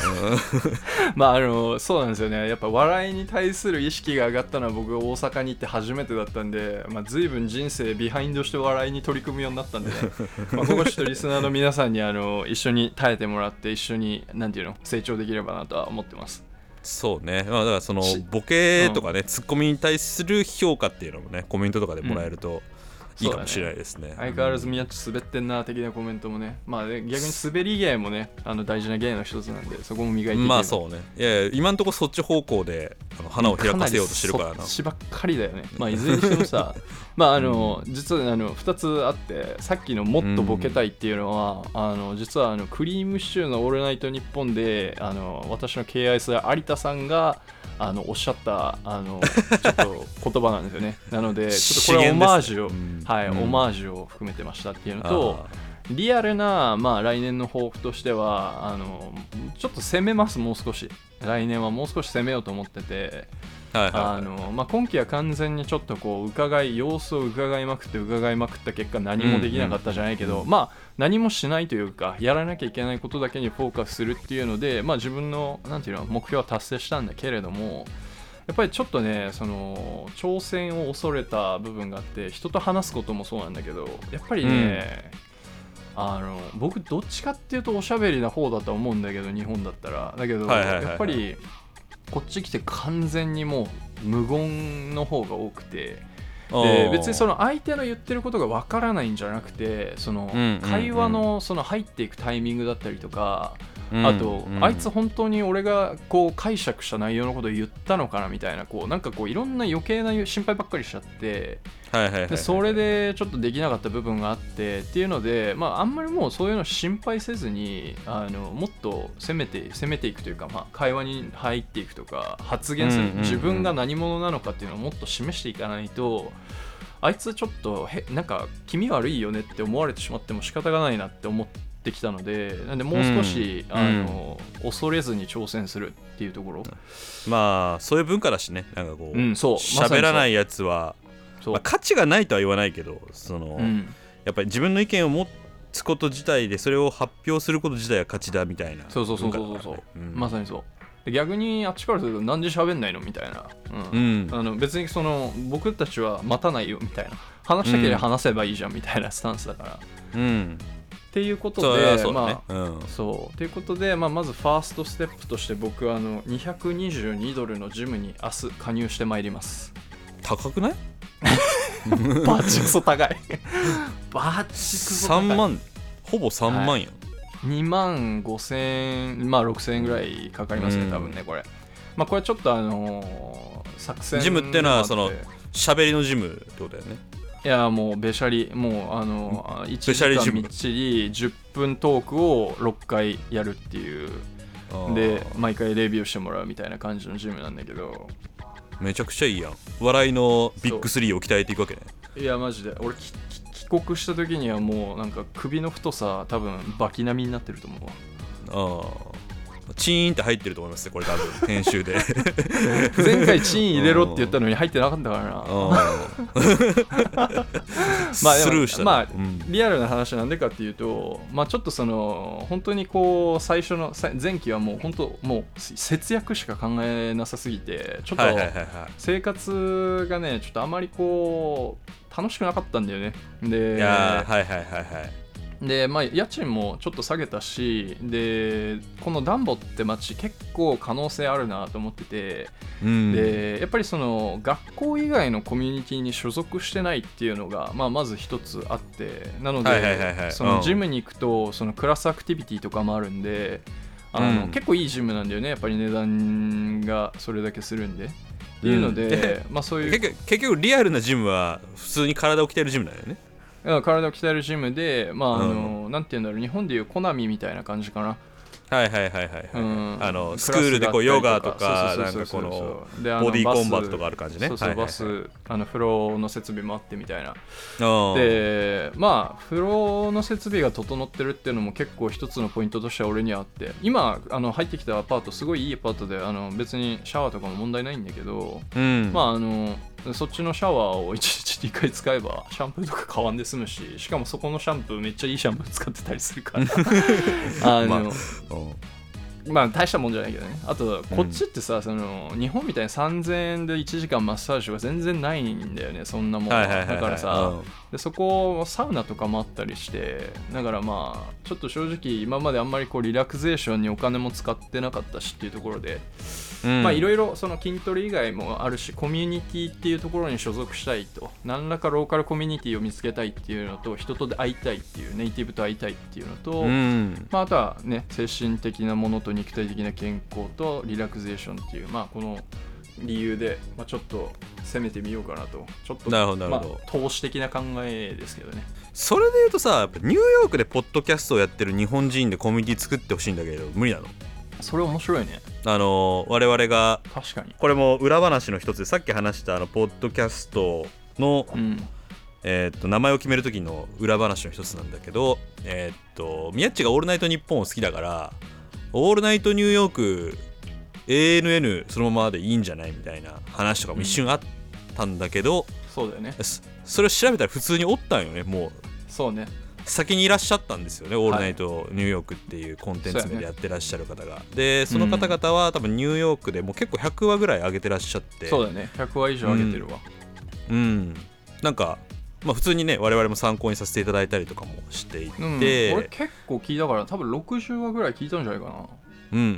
[SPEAKER 3] [laughs]
[SPEAKER 4] まああのそうなんですよね。やっぱ笑いに対する意識が上がったのは僕が大阪に行って初めてだったんで、まあ、随分人生ビハインドして笑いに取り組むようになったんでね。[laughs] まあここちょっとリスナーの皆さんにあの一緒に耐えてもらって一緒になんていうの成長できればなとは思ってます
[SPEAKER 3] そうね、まあ、だからその
[SPEAKER 4] し
[SPEAKER 3] ボケとかね、ツッコミに対する評価っていうのもねコメントとかでもらえるといいかもしれないですね,、
[SPEAKER 4] 相変わらず宮地滑ってんな的なコメントもね。まあね逆に滑り芸もねあの大事な芸の一つなんでそこも磨いて
[SPEAKER 3] まあそうね。いやいや今んとこそっち方向であの花を開かせようとしてるからな。
[SPEAKER 4] そっちばっかりだよね。まあいずれにしてもさ [laughs] まああの、実はあの2つあってさっきのもっとボケたいっていうのは、あの実はあのクリームシチューの「オールナイトニッポンで」あの私の敬愛する有田さんがあのおっしゃったあの [laughs] ちょっと言葉なんですよね。なのでちょっとこれはオマージュを、
[SPEAKER 3] ね
[SPEAKER 4] はい、
[SPEAKER 3] うん。
[SPEAKER 4] オマージュを含めてましたっていうのと
[SPEAKER 3] あ。
[SPEAKER 4] リアルな、まあ、来年の抱負としてはあのちょっと攻めますもう少し。来年はもう少し攻めようと思ってて今期は完全にちょっとこう伺い様子を伺いまくって伺いまくった結果何もできなかったじゃないけど、まあ何もしないというかやらなきゃいけないことだけにフォーカスするっていうので、まあ、自分のなんていうの目標は達成したんだけれどもやっぱりちょっとねその挑戦を恐れた部分があって人と話すこともそうなんだけどやっぱりね、あの僕どっちかっていうとおしゃべりな方だと思うんだけど日本だったら。だけど、やっぱりこっち来て完全にもう無言の方が多くてで別にその相手の言ってることがわからないんじゃなくてその会話のその入っていくタイミングだったりとか、
[SPEAKER 3] うん
[SPEAKER 4] あと、
[SPEAKER 3] うん
[SPEAKER 4] あいつ本当に俺がこう解釈した内容のことを言ったのかなみたいなこうなんかこういろんな余計な心配ばっかりしちゃってでそれでちょっとできなかった部分があってっていうので、まあ、あんまりもうそういうの心配せずにあのもっと攻めて攻めていくというか、まあ、会話に入っていくとか発言する、自分が何者なのかっていうのをもっと示していかないとあいつちょっとへなんか気味悪いよねって思われてしまっても仕方がないなって思ってきたのでなんでもう少し、
[SPEAKER 3] うん。
[SPEAKER 4] あの恐れずに挑戦するっていうところ、
[SPEAKER 3] まあそういう文化だしね。なんかこう
[SPEAKER 4] うんそう。
[SPEAKER 3] 喋らないやつは、まあ、価値がないとは言わないけどその、
[SPEAKER 4] うん。
[SPEAKER 3] やっぱり自分の意見を持つこと自体でそれを発表すること自体は価値だみたいな
[SPEAKER 4] そうそうそうそうそう。まさにそう。で逆にあっちからするとなんで喋んないの？みたいな、う
[SPEAKER 3] うん。ん
[SPEAKER 4] あの別にその僕たちは待たないよみたいな。話したければ話せばいいじゃんみたいなスタンスだから、っ
[SPEAKER 3] うん
[SPEAKER 4] ていうことで
[SPEAKER 3] そうだ
[SPEAKER 4] ま
[SPEAKER 3] ね
[SPEAKER 4] あ
[SPEAKER 3] うん。
[SPEAKER 4] そう。ということで、まあ、まずファーストステップとして僕はあの222ドルのジムに明日加入してまいります。
[SPEAKER 3] 高くない？[laughs]
[SPEAKER 4] バチクソ高い。[laughs] バチクソ高い。
[SPEAKER 3] 3万？ほぼ3万やん、
[SPEAKER 4] 2万5千円まあ6千円ぐらいかかりますね
[SPEAKER 3] うん。
[SPEAKER 4] 多分ねこれ。まあこれちょっとあのー作戦
[SPEAKER 3] ジムってのはその喋りのジムってことだよね
[SPEAKER 4] いやもうべしゃりもうあの1時間みっちり10分トークを6回やるっていう。で毎回レビューしてもらうみたいな感じのジムなんだけど。
[SPEAKER 3] めちゃくちゃいいやん。笑いのビッグ3を鍛えていくわけね。
[SPEAKER 4] いやマジで。俺帰国した時にはもうなんか首の太さ多分バキ並みになってると思うわ。
[SPEAKER 3] ああチーンって入ってると思いますねこれ多分 [laughs] 編集で。
[SPEAKER 4] 前回チーン入れろって言ったのに入ってなかったからな。[laughs] まあでも
[SPEAKER 3] スルーしたね。
[SPEAKER 4] まあ
[SPEAKER 3] うん。
[SPEAKER 4] リアルな話なんでかっていうと、まあ、ちょっとその本当にこう最初のさ前期はもう本当もう節約しか考えなさすぎてちょっと生活がねちょっとあまりこう楽しくなかったんだよね。で
[SPEAKER 3] いやーはいはいはいはい
[SPEAKER 4] でまあ家賃もちょっと下げたしでこのダンボって街結構可能性あるなと思ってて
[SPEAKER 3] うん。
[SPEAKER 4] でやっぱりその学校以外のコミュニティに所属してないっていうのが、まあ、まず一つあってなので、
[SPEAKER 3] はいはいはいはい。
[SPEAKER 4] そ
[SPEAKER 3] うん。
[SPEAKER 4] のジムに行くとそのクラスアクティビティとかもあるんであの、
[SPEAKER 3] うん。
[SPEAKER 4] 結構いいジムなんだよねやっぱり値段がそれだけするんで。っていうので、
[SPEAKER 3] で
[SPEAKER 4] まあ、そういう
[SPEAKER 3] 結局リアルなジムは普通に体を鍛えるジムだよね。
[SPEAKER 4] うん体を鍛えるジムで、まああのなんていうんだろう日本でいうコナミみたいな感じかな。
[SPEAKER 3] はいはいはいはいはい、
[SPEAKER 4] うん。
[SPEAKER 3] あのスクールでこうヨガとかなんかこのボディーコンバットとかある感じね。
[SPEAKER 4] そうそう、バスあのフローの設備もあってみたいな。
[SPEAKER 3] うん。
[SPEAKER 4] でまあ風呂の設備が整ってるっていうのも結構一つのポイントとしては俺にはあって。今あの入ってきたアパートすごいいいアパートであの別にシャワーとかも問題ないんだけど、
[SPEAKER 3] うん。
[SPEAKER 4] まああのそっちのシャワーを1日2回使えばシャンプーとか変わんで済むししかもそこのシャンプーめっちゃいいシャンプー使ってたりするから。[laughs] あの、
[SPEAKER 3] まあうん
[SPEAKER 4] まあ大したもんじゃないけどね。あとこっちってさ、その日本みたいに3000円で1時間マッサージが全然ないんだよね。そんなもんだからさ、
[SPEAKER 3] うん。
[SPEAKER 4] でそこサウナとかもあったりしてだからまあちょっと正直今まであんまりこうリラクゼーションにお金も使ってなかったしっていうところで、
[SPEAKER 3] うん。
[SPEAKER 4] まあいろいろその筋トレ以外もあるしコミュニティっていうところに所属したいと。何らかローカルコミュニティを見つけたいっていうのと人と会いたいっていうネイティブと会いたいっていうのと、
[SPEAKER 3] うん。
[SPEAKER 4] まあ、あとはね精神的なものと肉体的な健康とリラクゼーションっていうまあこの理由で、まあ、ちょっと攻めてみようかなと。ちょっと
[SPEAKER 3] なるほどなるほど。
[SPEAKER 4] まあ、投資的な考えですけどね。
[SPEAKER 3] それで言うとさニューヨークでポッドキャストをやってる日本人でコミュニティ作ってほしいんだけど無理なの？
[SPEAKER 4] それ面白いね。
[SPEAKER 3] あの我々が
[SPEAKER 4] 確かに。
[SPEAKER 3] これも裏話の一つでさっき話したあのポッドキャストの、
[SPEAKER 4] うん。
[SPEAKER 3] えーっと名前を決める時の裏話の一つなんだけどえーっと宮っちが「オールナイトニッポン」を好きだから「オールナイトニューヨーク ANN そのままでいいんじゃない?」みたいな話とかも一瞬あったんだけど、
[SPEAKER 4] そうだよね。
[SPEAKER 3] そそれを調べたら普通におったんよねもう。
[SPEAKER 4] そうね。
[SPEAKER 3] 先にいらっしゃったんですよね「オールナイトニューヨーク」っていうコンテンツ名でやってらっしゃる方が、でその方々は多分ニューヨークでもう結構100話ぐらい上げてらっしゃって。
[SPEAKER 4] そうだね。100話以上上げてるわ、
[SPEAKER 3] うん。なんかまあ普通にね我々も参考にさせていただいたりとかもしていて、
[SPEAKER 4] うん俺結構聞いたから多分60話ぐらい聞いたんじゃないかな。
[SPEAKER 3] うんうん。う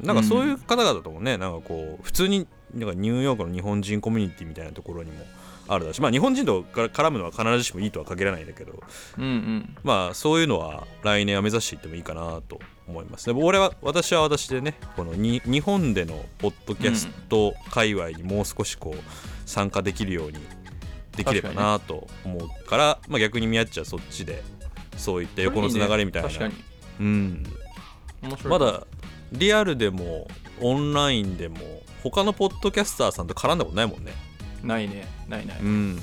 [SPEAKER 3] んなんかそういう方々ともねなんかこう普通になんかニューヨークの日本人コミュニティみたいなところにもあるだしまあ日本人と絡むのは必ずしもいいとは限らないんだけど。
[SPEAKER 4] うんうん。
[SPEAKER 3] まあそういうのは来年は目指していってもいいかなと思いますでも俺は私は私でねこのに日本でのポッドキャスト界隈にもう少しこう参加できるようにできればなと思うからまあ、逆に宮っちはそっちでそういった横のつながりみたいな、
[SPEAKER 4] 確かに。
[SPEAKER 3] うん、まだリアルでもオンラインでも他のポッドキャスターさんと絡んだことないもんね。
[SPEAKER 4] ないね。ないない、
[SPEAKER 3] うん。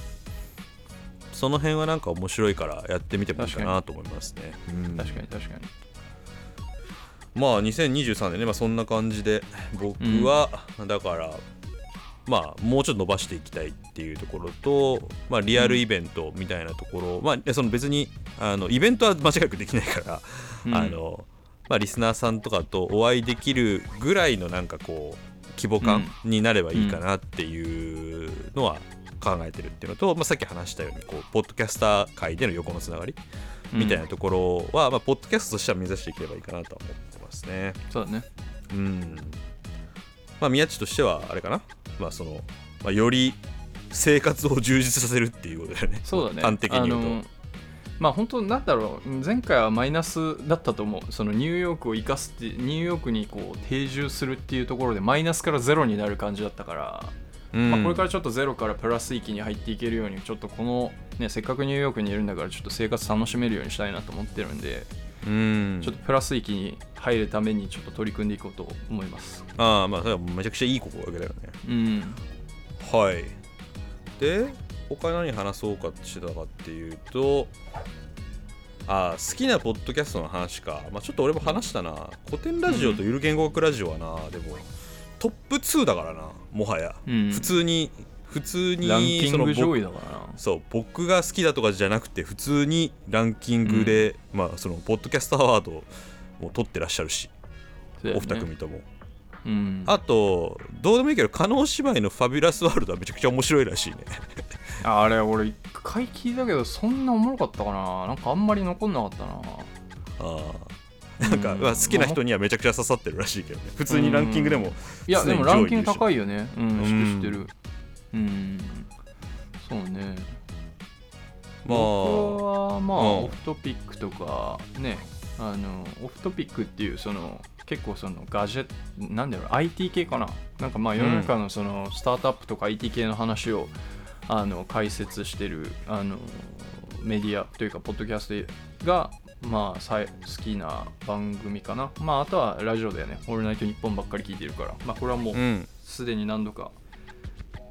[SPEAKER 3] その辺はなんか面白いからやってみてもいいかなと思いますね。うん。
[SPEAKER 4] 確かに確かに。
[SPEAKER 3] まあ2023年ね、まあ、そんな感じで僕は、だからまあもうちょっと伸ばしていきたいっていうところと、まあ、リアルイベントみたいなところ、まあいやその別にあのイベントは間違いなくできないから、
[SPEAKER 4] うん。
[SPEAKER 3] あのまあ、リスナーさんとかとお会いできるぐらいのなんかこう規模感になればいいかなっていうのは考えてるっていうのと、まあ、さっき話したようにこうポッドキャスター界での横のつながりみたいなところは、まあ、ポッドキャストとしては目指していければいいかなとは思ってますね。
[SPEAKER 4] そうだね。
[SPEAKER 3] うん。まあ、宮地としては、あれかな、まあ、その、まあ、より生活を充実させるっていうことだよね。
[SPEAKER 4] そうだね。
[SPEAKER 3] 端的に言うと。
[SPEAKER 4] まあ本当なんだろう。前回はマイナスだったと思う。そのニューヨークを生かすってニューヨークにこう定住するっていうところでマイナスからゼロになる感じだったから、
[SPEAKER 3] うん。
[SPEAKER 4] まあ、これからちょっとゼロからプラス域に入っていけるようにちょっとこの、ね、せっかくニューヨークにいるんだからちょっと生活楽しめるようにしたいなと思ってるんで、
[SPEAKER 3] うん。
[SPEAKER 4] ちょっとプラス域に入るためにちょっと取り組んでいこうと思います。
[SPEAKER 3] ああ、まあ、それはめちゃくちゃいい心がけだよね。
[SPEAKER 4] うん。
[SPEAKER 3] はい。で、他何話そうかしてたかっていうと、あー好きなポッドキャストの話か、まあ、ちょっと俺も話したな。古典ラジオとゆる言語学ラジオはな、でもトップ2だからなもはや、
[SPEAKER 4] うん。
[SPEAKER 3] 普通に普通に
[SPEAKER 4] ランキング上位だからな。
[SPEAKER 3] そう僕が好きだとかじゃなくて普通にランキングで、まあそのポッドキャストアワードも取ってらっしゃるし、
[SPEAKER 4] ね。
[SPEAKER 3] お二組とも。
[SPEAKER 4] うん。
[SPEAKER 3] あとどうでもいいけど加納姉妹のファビュラスワールドはめちゃくちゃ面白いらしいね。[laughs]
[SPEAKER 4] あれ俺一回聞いたけどそんなおもろかったかな。なんかあんまり残んなかったな。
[SPEAKER 3] あー。なんか、
[SPEAKER 4] うん。
[SPEAKER 3] まあ好きな人にはめちゃくちゃ刺さってるらしいけどね。普通にランキングでも
[SPEAKER 4] いやでもランキング高いよね。うん知ってるうん。そうね。
[SPEAKER 3] まあ。
[SPEAKER 4] 僕はまあ、
[SPEAKER 3] うん。
[SPEAKER 4] オフトピックとかねあのオフトピックっていうその結構そのガジェットなんだろう IT 系かな？なんかまあ世の中のそのスタートアップとか IT 系の話をあの解説してるあのメディアというかポッドキャストがまあさい好きな番組かな？まああとはラジオだよね「オールナイトニッポン」ばっかり聞いてるから。まあこれはもう
[SPEAKER 3] うん。
[SPEAKER 4] すでに何度か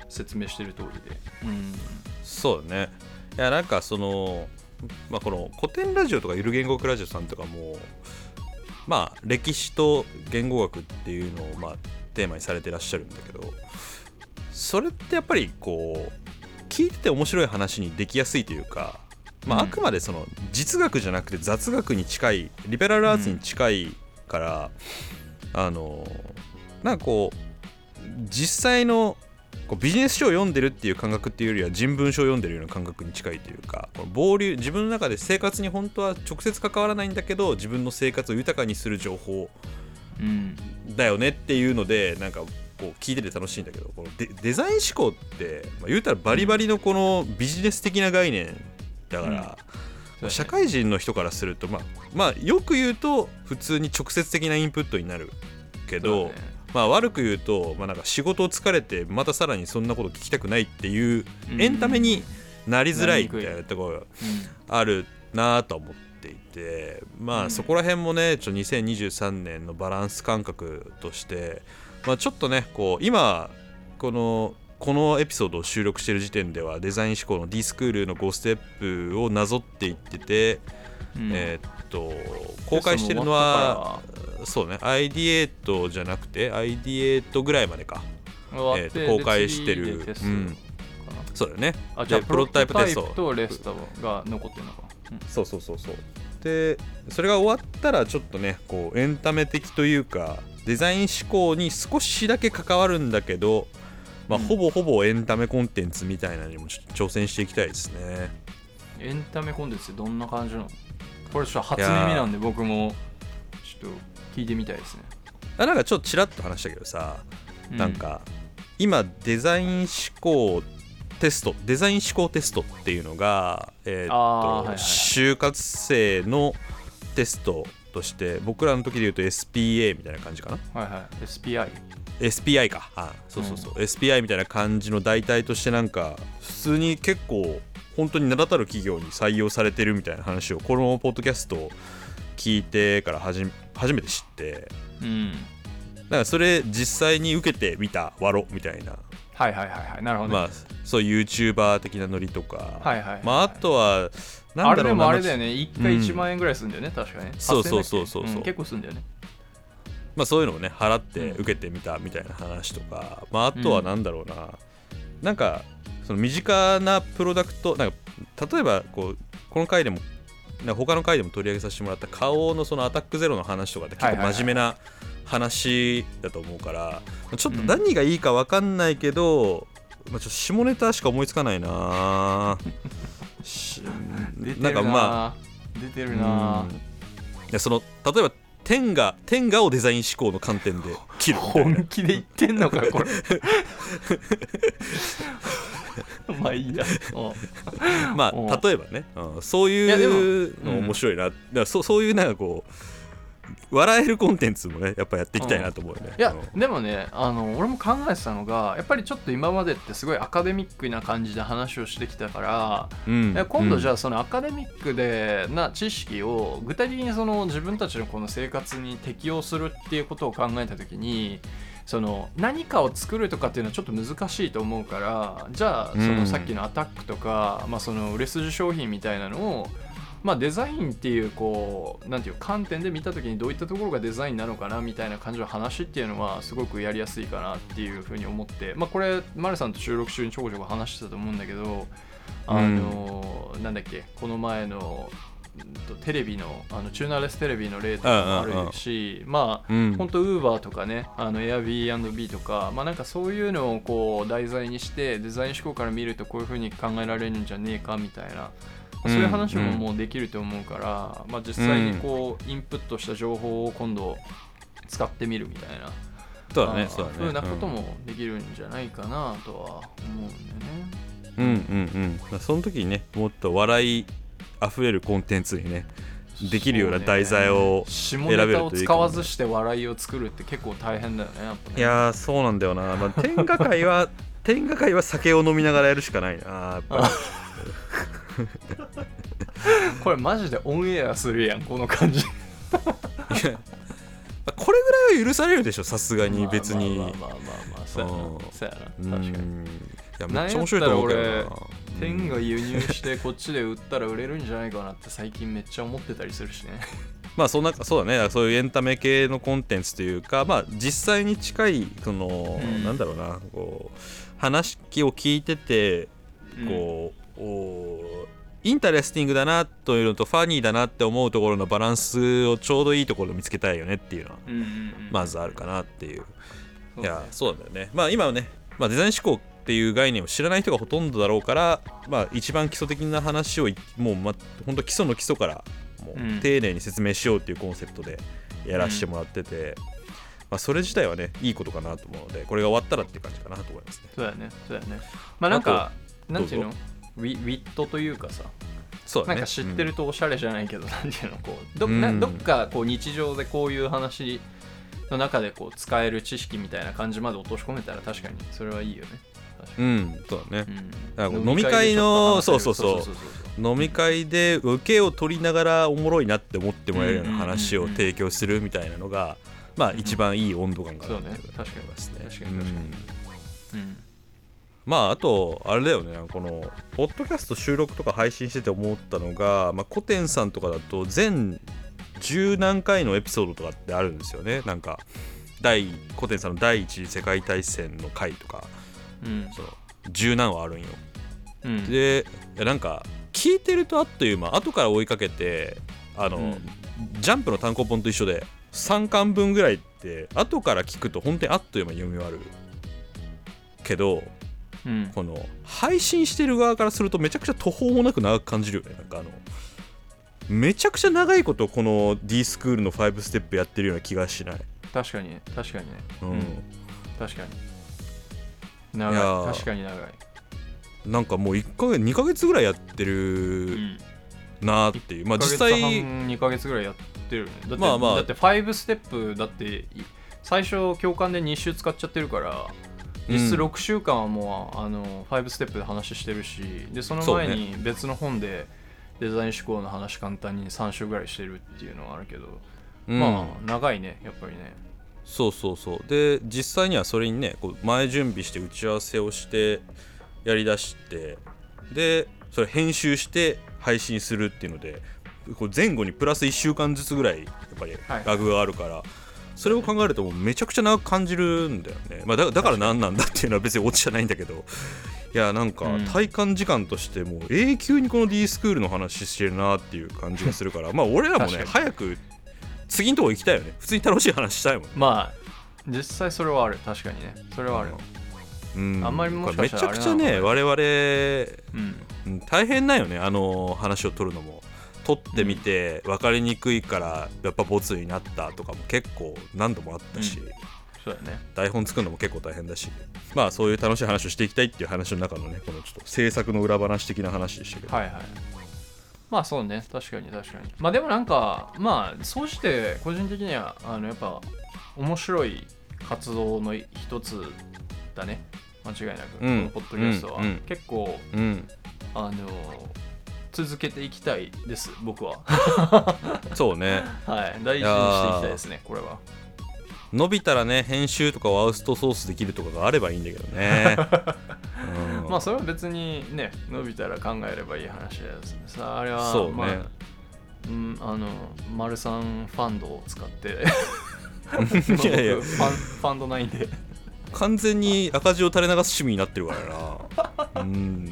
[SPEAKER 4] 説明してる通りで。うん。
[SPEAKER 3] そうだね。いやなんかそのまあこの古典ラジオとかゆる言語学ラジオさんとかもまあ歴史と言語学っていうのをまあテーマにされてらっしゃるんだけどそれってやっぱりこう聞いてて面白い話にできやすいというかまあ、
[SPEAKER 4] うん
[SPEAKER 3] あくまでその実学じゃなくて雑学に近いリベラルアーツに近いから、あのなんかこう実際のこうビジネス書を読んでるっていう感覚っていうよりは人文書を読んでるような感覚に近いというかこの暴流自分の中で生活に本当は直接関わらないんだけど自分の生活を豊かにする情報
[SPEAKER 4] うん。
[SPEAKER 3] だよねっていうのでなんかこう聞いてて楽しいんだけどこのデデザイン思考って、まあ、言うたらバリバリのこのビジネス的な概念だから、
[SPEAKER 4] うん。
[SPEAKER 3] 社会人の人からすると、まあ、まあよく言うと普通に直接的なインプットになるけど、まあ、悪く言うと、まあ、なんか仕事を疲れてまたさらにそんなこと聞きたくないっていう
[SPEAKER 4] うん。
[SPEAKER 3] エンタメになりづらいみたい
[SPEAKER 4] な
[SPEAKER 3] ところが
[SPEAKER 4] うん。
[SPEAKER 3] あるなと思っていてま
[SPEAKER 4] うん。
[SPEAKER 3] あそこら辺もねちょ2023年のバランス感覚として、まあ、ちょっとねこう今このこのエピソードを収録してる時点ではデザイン思考の D スクールの5ステップをなぞっていってて、
[SPEAKER 4] うん
[SPEAKER 3] えーっと公開してるのはそうねアイディエートじゃなくてアイディエートぐらいまでか。えーと公開してる。うん。そうだよね。
[SPEAKER 4] あじゃあ
[SPEAKER 3] でプロトタイプテスト。
[SPEAKER 4] とレストが残ってるのか、うん。
[SPEAKER 3] そうそうそうそう。でそれが終わったらちょっとねこうエンタメ的というかデザイン思考に少しだけ関わるんだけど、まあ
[SPEAKER 4] うん。
[SPEAKER 3] ほぼほぼエンタメコンテンツみたいなのにも挑戦していきたいですね。
[SPEAKER 4] エンタメコンテンツってどんな感じなの？これちょっと初耳なんで僕もちょっと聞いてみたいですね、
[SPEAKER 3] あなんかちょっとちらっと話したけどさ、
[SPEAKER 4] う
[SPEAKER 3] なんか今デザイン思考テストデザイン思考テストっていうのが、えーっと
[SPEAKER 4] はいはいはい。
[SPEAKER 3] 就活生のテストとして僕らの時で言うと SPA みたいな感じかな。
[SPEAKER 4] はいはい。SPI
[SPEAKER 3] SPI か。あそうそうそう、SPI みたいな感じの代替としてなんか普通に結構本当に名だたる企業に採用されてるみたいな話をこのポッドキャストを聞いてからはじ初めて知って
[SPEAKER 4] うん。
[SPEAKER 3] だからそれ実際に受けてみたわろみたいな、
[SPEAKER 4] はいはいはいはい。なるほど、ね。
[SPEAKER 3] まあそう YouTuber 的なノリとか、
[SPEAKER 4] はいはいはいはい。
[SPEAKER 3] まああとはな
[SPEAKER 4] あれで
[SPEAKER 3] んだろうな
[SPEAKER 4] もあれだよね。1回
[SPEAKER 3] うん。
[SPEAKER 4] 1万円ぐらいするんだよね、確かね。
[SPEAKER 3] そうそう
[SPEAKER 4] 8000
[SPEAKER 3] そうそう。そう
[SPEAKER 4] だっけ？ん結構するんだよね。
[SPEAKER 3] まあ、そういうのをね払って
[SPEAKER 4] うん。
[SPEAKER 3] 受けてみたみたいな話とか、まあ、あとはなんだろうな、なんかその身近なプロダクトなんか例えばこうこの回でも他の回でも取り上げさせてもらった花王のそのアタックゼロの話とかって結構真面目な話だと思うから、ちょっと何がいいか分かんないけど、まあ、ちょっと下ネタしか思いつかないな。[laughs]
[SPEAKER 4] な。
[SPEAKER 3] なんかまあ
[SPEAKER 4] 出てるな。
[SPEAKER 3] うん。その例えば天下天下をデザイン思考の観点で切る
[SPEAKER 4] 本気で言ってんのかよこれ [laughs] [laughs] まあいいや。うん。
[SPEAKER 3] ま
[SPEAKER 4] うん。
[SPEAKER 3] あ例えばね、うん。そう
[SPEAKER 4] い
[SPEAKER 3] うの面白いな、だからそそういうなんかこう笑えるコンテンツもねやっぱやっていきたいなと思うよね、
[SPEAKER 4] いや
[SPEAKER 3] うん。
[SPEAKER 4] でもねあの俺も考えてたのがやっぱりちょっと今までってすごいアカデミックな感じで話をしてきたから、
[SPEAKER 3] うん。
[SPEAKER 4] え今度じゃ
[SPEAKER 3] あ、
[SPEAKER 4] あそのアカデミックでな知識を具体的にその自分たちのこの生活に適用するっていうことを考えた時にその何かを作るとかっていうのはちょっと難しいと思うからじゃあそ
[SPEAKER 3] うん。
[SPEAKER 4] のさっきのアタックとか、まあ、その売れ筋商品みたいなのをまあ、デザインっていうこうなんていう観点で見た時にどういったところがデザインなのかなみたいな感じの話っていうのはすごくやりやすいかなっていうふうに思って、まあ、これ丸さんと収録中にちょこちょこ話してたと思うんだけどあの、なんだっけこの前のテレビのあのチューナーレステレビの例とかもあるし、まあ
[SPEAKER 3] うん。
[SPEAKER 4] 本当ウーバーとかねあの Airbnb とかまあなんかそういうのをこう題材にしてデザイン思考から見るとこういうふうに考えられるんじゃねえかみたいなそういう話ももうできると思うから、まあ、実際にこうインプットした情報を今度使ってみるみたいな
[SPEAKER 3] そうだねそうだね。
[SPEAKER 4] ふうなこともできるんじゃないかなとは思うんでね。
[SPEAKER 3] うん。うんうんその時にねもっと笑いあふれるコンテンツにねできるような題材を
[SPEAKER 4] 下
[SPEAKER 3] 選べるといいかもね
[SPEAKER 4] 使わずして笑いを作るって結構大変だよねやっぱね。
[SPEAKER 3] いやーそうなんだよな、まあ、天下界は [laughs] 天下界は酒を飲みながらやるしかないなやっぱ。り
[SPEAKER 4] これマジでオンエアするやんこの感じ。
[SPEAKER 3] これぐらいは許されるでしょさすがに別に
[SPEAKER 4] まあまあまあまあまあそうやな
[SPEAKER 3] うん
[SPEAKER 4] そうや
[SPEAKER 3] う
[SPEAKER 4] な確かに
[SPEAKER 3] やめっちゃ面白いと思うけどな。
[SPEAKER 4] 天が輸入してこっちで売ったら売れるんじゃないかなって最近めっちゃ思ってたりするしね。
[SPEAKER 3] まあそんなそうだね。そういうエンタメ系のコンテンツというかまあ実際に近いその、
[SPEAKER 4] うん。
[SPEAKER 3] なんだろうなこう話を聞いててこう、お interesting だなというのと funny だなって思うところのバランスをちょうどいいところを見つけたいよねっていうのは
[SPEAKER 4] うんうんうん。
[SPEAKER 3] まずあるかなっていう。いやそうなんだよね。まあ今はね、まあ、デザイン思考っていう概念を知らない人がほとんどだろうからまあ一番基礎的な話をいもう、ま、本当基礎の基礎からも
[SPEAKER 4] うん。
[SPEAKER 3] う丁寧に説明しようっていうコンセプトでやらせてもらってて、まあ、それ自体はねいいことかなと思うのでこれが終わったらっていう感じかなと思いますね。
[SPEAKER 4] そうやね。そうやね。まあなんか
[SPEAKER 3] と
[SPEAKER 4] なんていうの？
[SPEAKER 3] ど
[SPEAKER 4] ウィウィットというかさ。
[SPEAKER 3] そうだね。
[SPEAKER 4] なんか知ってるとおしゃれじゃないけど、なんていうのこうど,、
[SPEAKER 3] うん。
[SPEAKER 4] などっかこう日常でこういう話の中でこう使える知識みたいな感じまで落とし込めたら確かにそれはいいよね
[SPEAKER 3] うん、そうだね、
[SPEAKER 4] うん。
[SPEAKER 3] なんか飲み会のそうそうそう。飲み会で受けを取りながらおもろいなって思ってもらえるような話を提供するみたいなのがまあ一番いい温度感かな
[SPEAKER 4] そうね。確かに
[SPEAKER 3] 思いますねまああとあれだよね。このポッドキャスト収録とか配信してて思ったのが、まあ、コテンさんとかだと全十何回のエピソードとかってあるんですよね。なんか第コテンさんの第一次世界大戦の回とか
[SPEAKER 4] うん。
[SPEAKER 3] そ何話あるんよ。
[SPEAKER 4] うん。
[SPEAKER 3] でなんか聞いてるとあっという間後から追いかけてあの、
[SPEAKER 4] うん。
[SPEAKER 3] ジャンプの単行本と一緒で3巻分ぐらいって後から聞くと本当にあっという間に読み終わる。けど
[SPEAKER 4] うん。
[SPEAKER 3] この配信してる側からするとめちゃくちゃ途方もなく長く感じるよね。なんかあのめちゃくちゃ長いことこの D スクールの5ステップやってるような気がしない、
[SPEAKER 4] 確かにね確かにね。
[SPEAKER 3] うん。
[SPEAKER 4] うん。確かに長い。
[SPEAKER 3] い
[SPEAKER 4] 確かに長い、
[SPEAKER 3] なんかもう1ヶ月2ヶ月ぐらいやって
[SPEAKER 4] う
[SPEAKER 3] る
[SPEAKER 4] ん、
[SPEAKER 3] なーっていう、まあ
[SPEAKER 4] 1
[SPEAKER 3] 実際。
[SPEAKER 4] 半2ヶ月ぐらいやってる。よねだって,、
[SPEAKER 3] まあまあ。
[SPEAKER 4] だって5ステップだってい最初教官で2週使っちゃってるから実質
[SPEAKER 3] うん
[SPEAKER 4] 6週間はもうあの5ステップで話してるしでその前に別の本でデザイン思考の話簡単に3週ぐらいしてるっていうのはあるけど、
[SPEAKER 3] うん。
[SPEAKER 4] まあ長いねやっぱりね
[SPEAKER 3] そうそうそう。で実際にはそれにねこう前準備して打ち合わせをしてやりだしてでそれ編集して配信するっていうのでこう前後にプラス1週間ずつぐらいやっぱり
[SPEAKER 4] はい。
[SPEAKER 3] ラグがあるから、それを考えるともうめちゃくちゃ長く感じるんだよね、まあ、だだから何なんだっていうのは別にオチじゃないんだけど。いやなんか
[SPEAKER 4] うん。
[SPEAKER 3] 体感時間としてもう永久にこの D スクールの話してるなっていう感じがするから。まあ俺らもね早く次のとこ行きたいよね。普通に楽しい話したいもん。
[SPEAKER 4] まあ実際それはある。確かにね。それはある。
[SPEAKER 3] うん。
[SPEAKER 4] あんまりもしか
[SPEAKER 3] めち
[SPEAKER 4] したら
[SPEAKER 3] ゃくちゃね我々、
[SPEAKER 4] うん。
[SPEAKER 3] うん大変だよねあの話を取るのも。取ってみて分かりにくいからやっぱボツになったとかも結構何度もあったし、
[SPEAKER 4] うん。そうだね。
[SPEAKER 3] 台本作るのも結構大変だし。まあそういう楽しい話をしていきたいっていう話の中のねこのちょっと制作の裏話的な話でしたけど、
[SPEAKER 4] はいはいまあそうね。確かに確かに。まあでもなんかまあそうして個人的にはあのやっぱ面白い活動の一つだね。間違いなく、
[SPEAKER 3] うん。
[SPEAKER 4] このポッドキャストは、
[SPEAKER 3] うんうん。
[SPEAKER 4] 結構
[SPEAKER 3] うん。
[SPEAKER 4] あの続けていきたいです。僕は。[laughs]
[SPEAKER 3] そうね。
[SPEAKER 4] はい。大事にしていきたいですねこれは。
[SPEAKER 3] 伸びたらね編集とかをアウトソースできるとかがあればいいんだけどね、[laughs]
[SPEAKER 4] まあそれは別にね伸びたら考えればいい話ですさああれは
[SPEAKER 3] そうね。
[SPEAKER 4] まあうん、あの丸さんファンドを使って。[laughs]
[SPEAKER 3] いやいや。
[SPEAKER 4] 僕ファンファンドないんで。
[SPEAKER 3] 完全に赤字を垂れ流す趣味になってるから。なうん。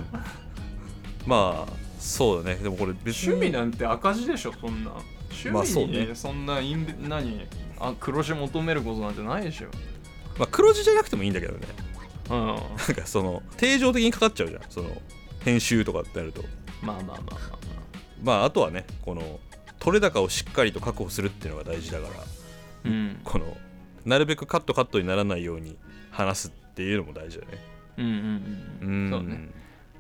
[SPEAKER 3] まあそうだね。でもこれ別に
[SPEAKER 4] 趣味なんて赤字でしょそんな。趣味に
[SPEAKER 3] ね
[SPEAKER 4] そんなインベ何あ黒字求めることなんてないでしょ。
[SPEAKER 3] まあ黒字じゃなくてもいいんだけどね
[SPEAKER 4] うん。
[SPEAKER 3] なんかその定常的にかかっちゃうじゃん。その編集とかってなると。
[SPEAKER 4] まあまあまあまあまあ。
[SPEAKER 3] まああとはねこの取れ高をしっかりと確保するっていうのが大事だから。
[SPEAKER 4] うん。
[SPEAKER 3] このなるべくカットカットにならないように話すっていうのも大事だね。
[SPEAKER 4] うんうん
[SPEAKER 3] う
[SPEAKER 4] うん。ん。そうね。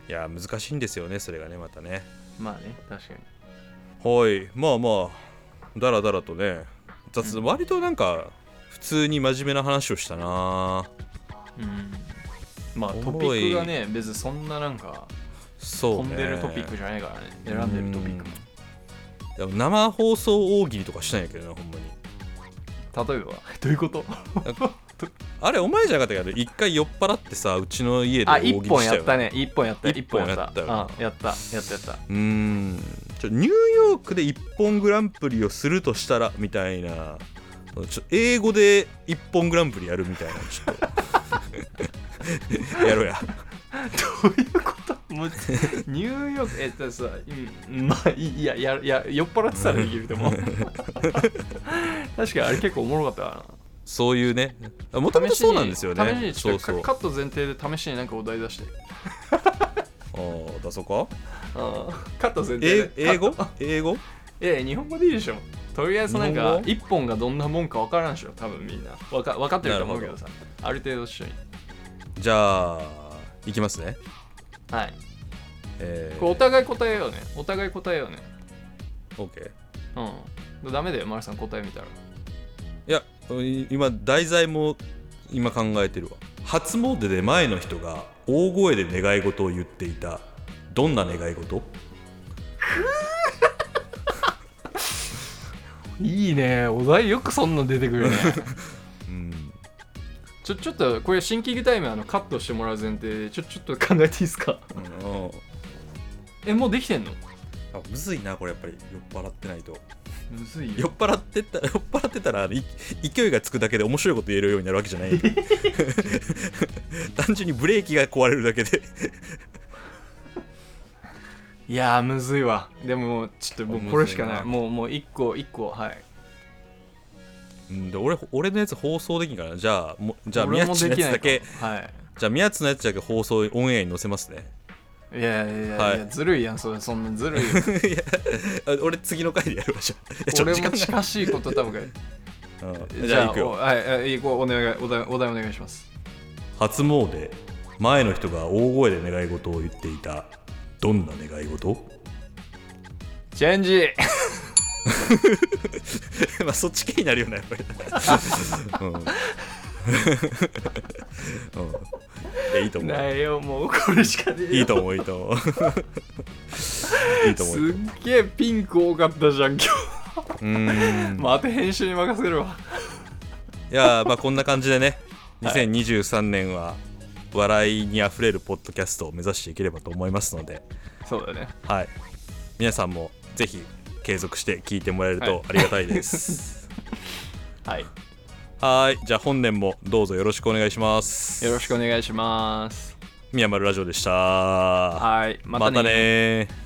[SPEAKER 3] いや難しいんですよねそれがねまたね。
[SPEAKER 4] まあね確かに。
[SPEAKER 3] はい。まあまあだらだらとね雑、
[SPEAKER 4] うん。
[SPEAKER 3] 割となんか普通に真面目な話をしたな
[SPEAKER 4] うん。まあ
[SPEAKER 3] お
[SPEAKER 4] トピックがね別にそんななんか
[SPEAKER 3] そうね。
[SPEAKER 4] 飛んでるトピックじゃないからね。選んでるトピックも。
[SPEAKER 3] でも生放送大喜利とかしたんやけどなほんまに。
[SPEAKER 4] 例えば？[laughs] どういうこと？
[SPEAKER 3] あれお前じゃなかったけ？ど一回酔っ払ってさうちの家で
[SPEAKER 4] あ
[SPEAKER 3] 大喜利
[SPEAKER 4] 一本
[SPEAKER 3] したよ
[SPEAKER 4] やったね。一本やった。
[SPEAKER 3] 一本
[SPEAKER 4] やった
[SPEAKER 3] やった。よ
[SPEAKER 4] あやった。やったやった。
[SPEAKER 3] うーん。ちょニューヨークで一本グランプリをするとしたらみたいな。ちょ英語で一本グランプリやるみたいなちょっと [laughs] やろうや。
[SPEAKER 4] どういうこと？もうニューヨークえっとさ、うん、まあいいややや酔っ払ってたらできるでも。確かにあれ結構おもろかったか
[SPEAKER 3] そういうね。もとも
[SPEAKER 4] な
[SPEAKER 3] とそうなんですよね。
[SPEAKER 4] 試しにちょっと
[SPEAKER 3] そうそう。
[SPEAKER 4] カカット前提で試しになんかお題出して。
[SPEAKER 3] ああ出そうか？
[SPEAKER 4] カット前提
[SPEAKER 3] え
[SPEAKER 4] で
[SPEAKER 3] 英語？英語？
[SPEAKER 4] え日本語でいいでしょ。とりあえずなんか
[SPEAKER 3] 日本語？
[SPEAKER 4] 一本がどんなもんか分からんでしょ。多分みんな。わか分かってると思うけどさ。ある程度一緒に
[SPEAKER 3] じゃあいきますね。
[SPEAKER 4] はい。
[SPEAKER 3] えー、
[SPEAKER 4] これお互い答えようね。お互い答えようね。
[SPEAKER 3] OK
[SPEAKER 4] うん。ダメだよ丸さん答え見たら。
[SPEAKER 3] いやい今題材も今考えてるわ。初詣で前の人が大声で願い事を言っていた。どんな願い事？
[SPEAKER 4] いいね。お題よくそんなん出てくるね。
[SPEAKER 3] う [laughs] ん
[SPEAKER 4] ちょちょっとこれシンキングタイムあのカットしてもらう前提でちょちょっと考えていいですか？
[SPEAKER 3] うん。
[SPEAKER 4] えもうできてんの？
[SPEAKER 3] あむずいなこれやっぱり。酔っ払ってないと。
[SPEAKER 4] むずい
[SPEAKER 3] 酔
[SPEAKER 4] よ
[SPEAKER 3] っ払ってた [laughs] 酔っ払ってたらい勢いがつくだけで面白いこと言えるようになるわけじゃない。[laughs] 単純にブレーキが壊れるだけで。
[SPEAKER 4] いやーむずいわ。でもちょっともうこれしかない。もうもう一個一個はい
[SPEAKER 3] うんで俺俺のやつ放送できんからな？じゃあもじゃあ
[SPEAKER 4] 俺
[SPEAKER 3] 宮地のやつだけ
[SPEAKER 4] はい。
[SPEAKER 3] じゃあ宮地のやつだけ放送オンエアに載せますね。
[SPEAKER 4] いやいやいや,、
[SPEAKER 3] はい。
[SPEAKER 4] い、やずるいやんそれそんなずるいよ。[laughs]
[SPEAKER 3] い俺次の回でやるわじゃあ。
[SPEAKER 4] 俺も近しいこと多分。
[SPEAKER 3] うん。
[SPEAKER 4] じゃあ
[SPEAKER 3] 行くよ。
[SPEAKER 4] おはいはい行こうお願いお題お題お願いします。
[SPEAKER 3] 初詣。前の人が大声で願い事を言っていた。どんな願い事？
[SPEAKER 4] チェンジ [laughs]
[SPEAKER 3] まあそっち系になるよねやっぱり。うん、うん、いやいいと思う。
[SPEAKER 4] ないよもうこれしかね
[SPEAKER 3] いいと思ういいと思う。[laughs] いいと思う。
[SPEAKER 4] すっげえピンク多かったじゃん今日。
[SPEAKER 3] うーん。
[SPEAKER 4] まああと編集に任せるわ。
[SPEAKER 3] いやーまあこんな感じでね2023年は笑いにあふれるポッドキャストを目指していければと思いますので。
[SPEAKER 4] そうだね。
[SPEAKER 3] はい。皆さんもぜひ継続して聞いてもらえるとありがたいです、[laughs]
[SPEAKER 4] はい。
[SPEAKER 3] はーい。じゃあ本年もどうぞよろしくお願いします。
[SPEAKER 4] よろしくお願いします。
[SPEAKER 3] 宮丸ラジオでした。
[SPEAKER 4] はい。またね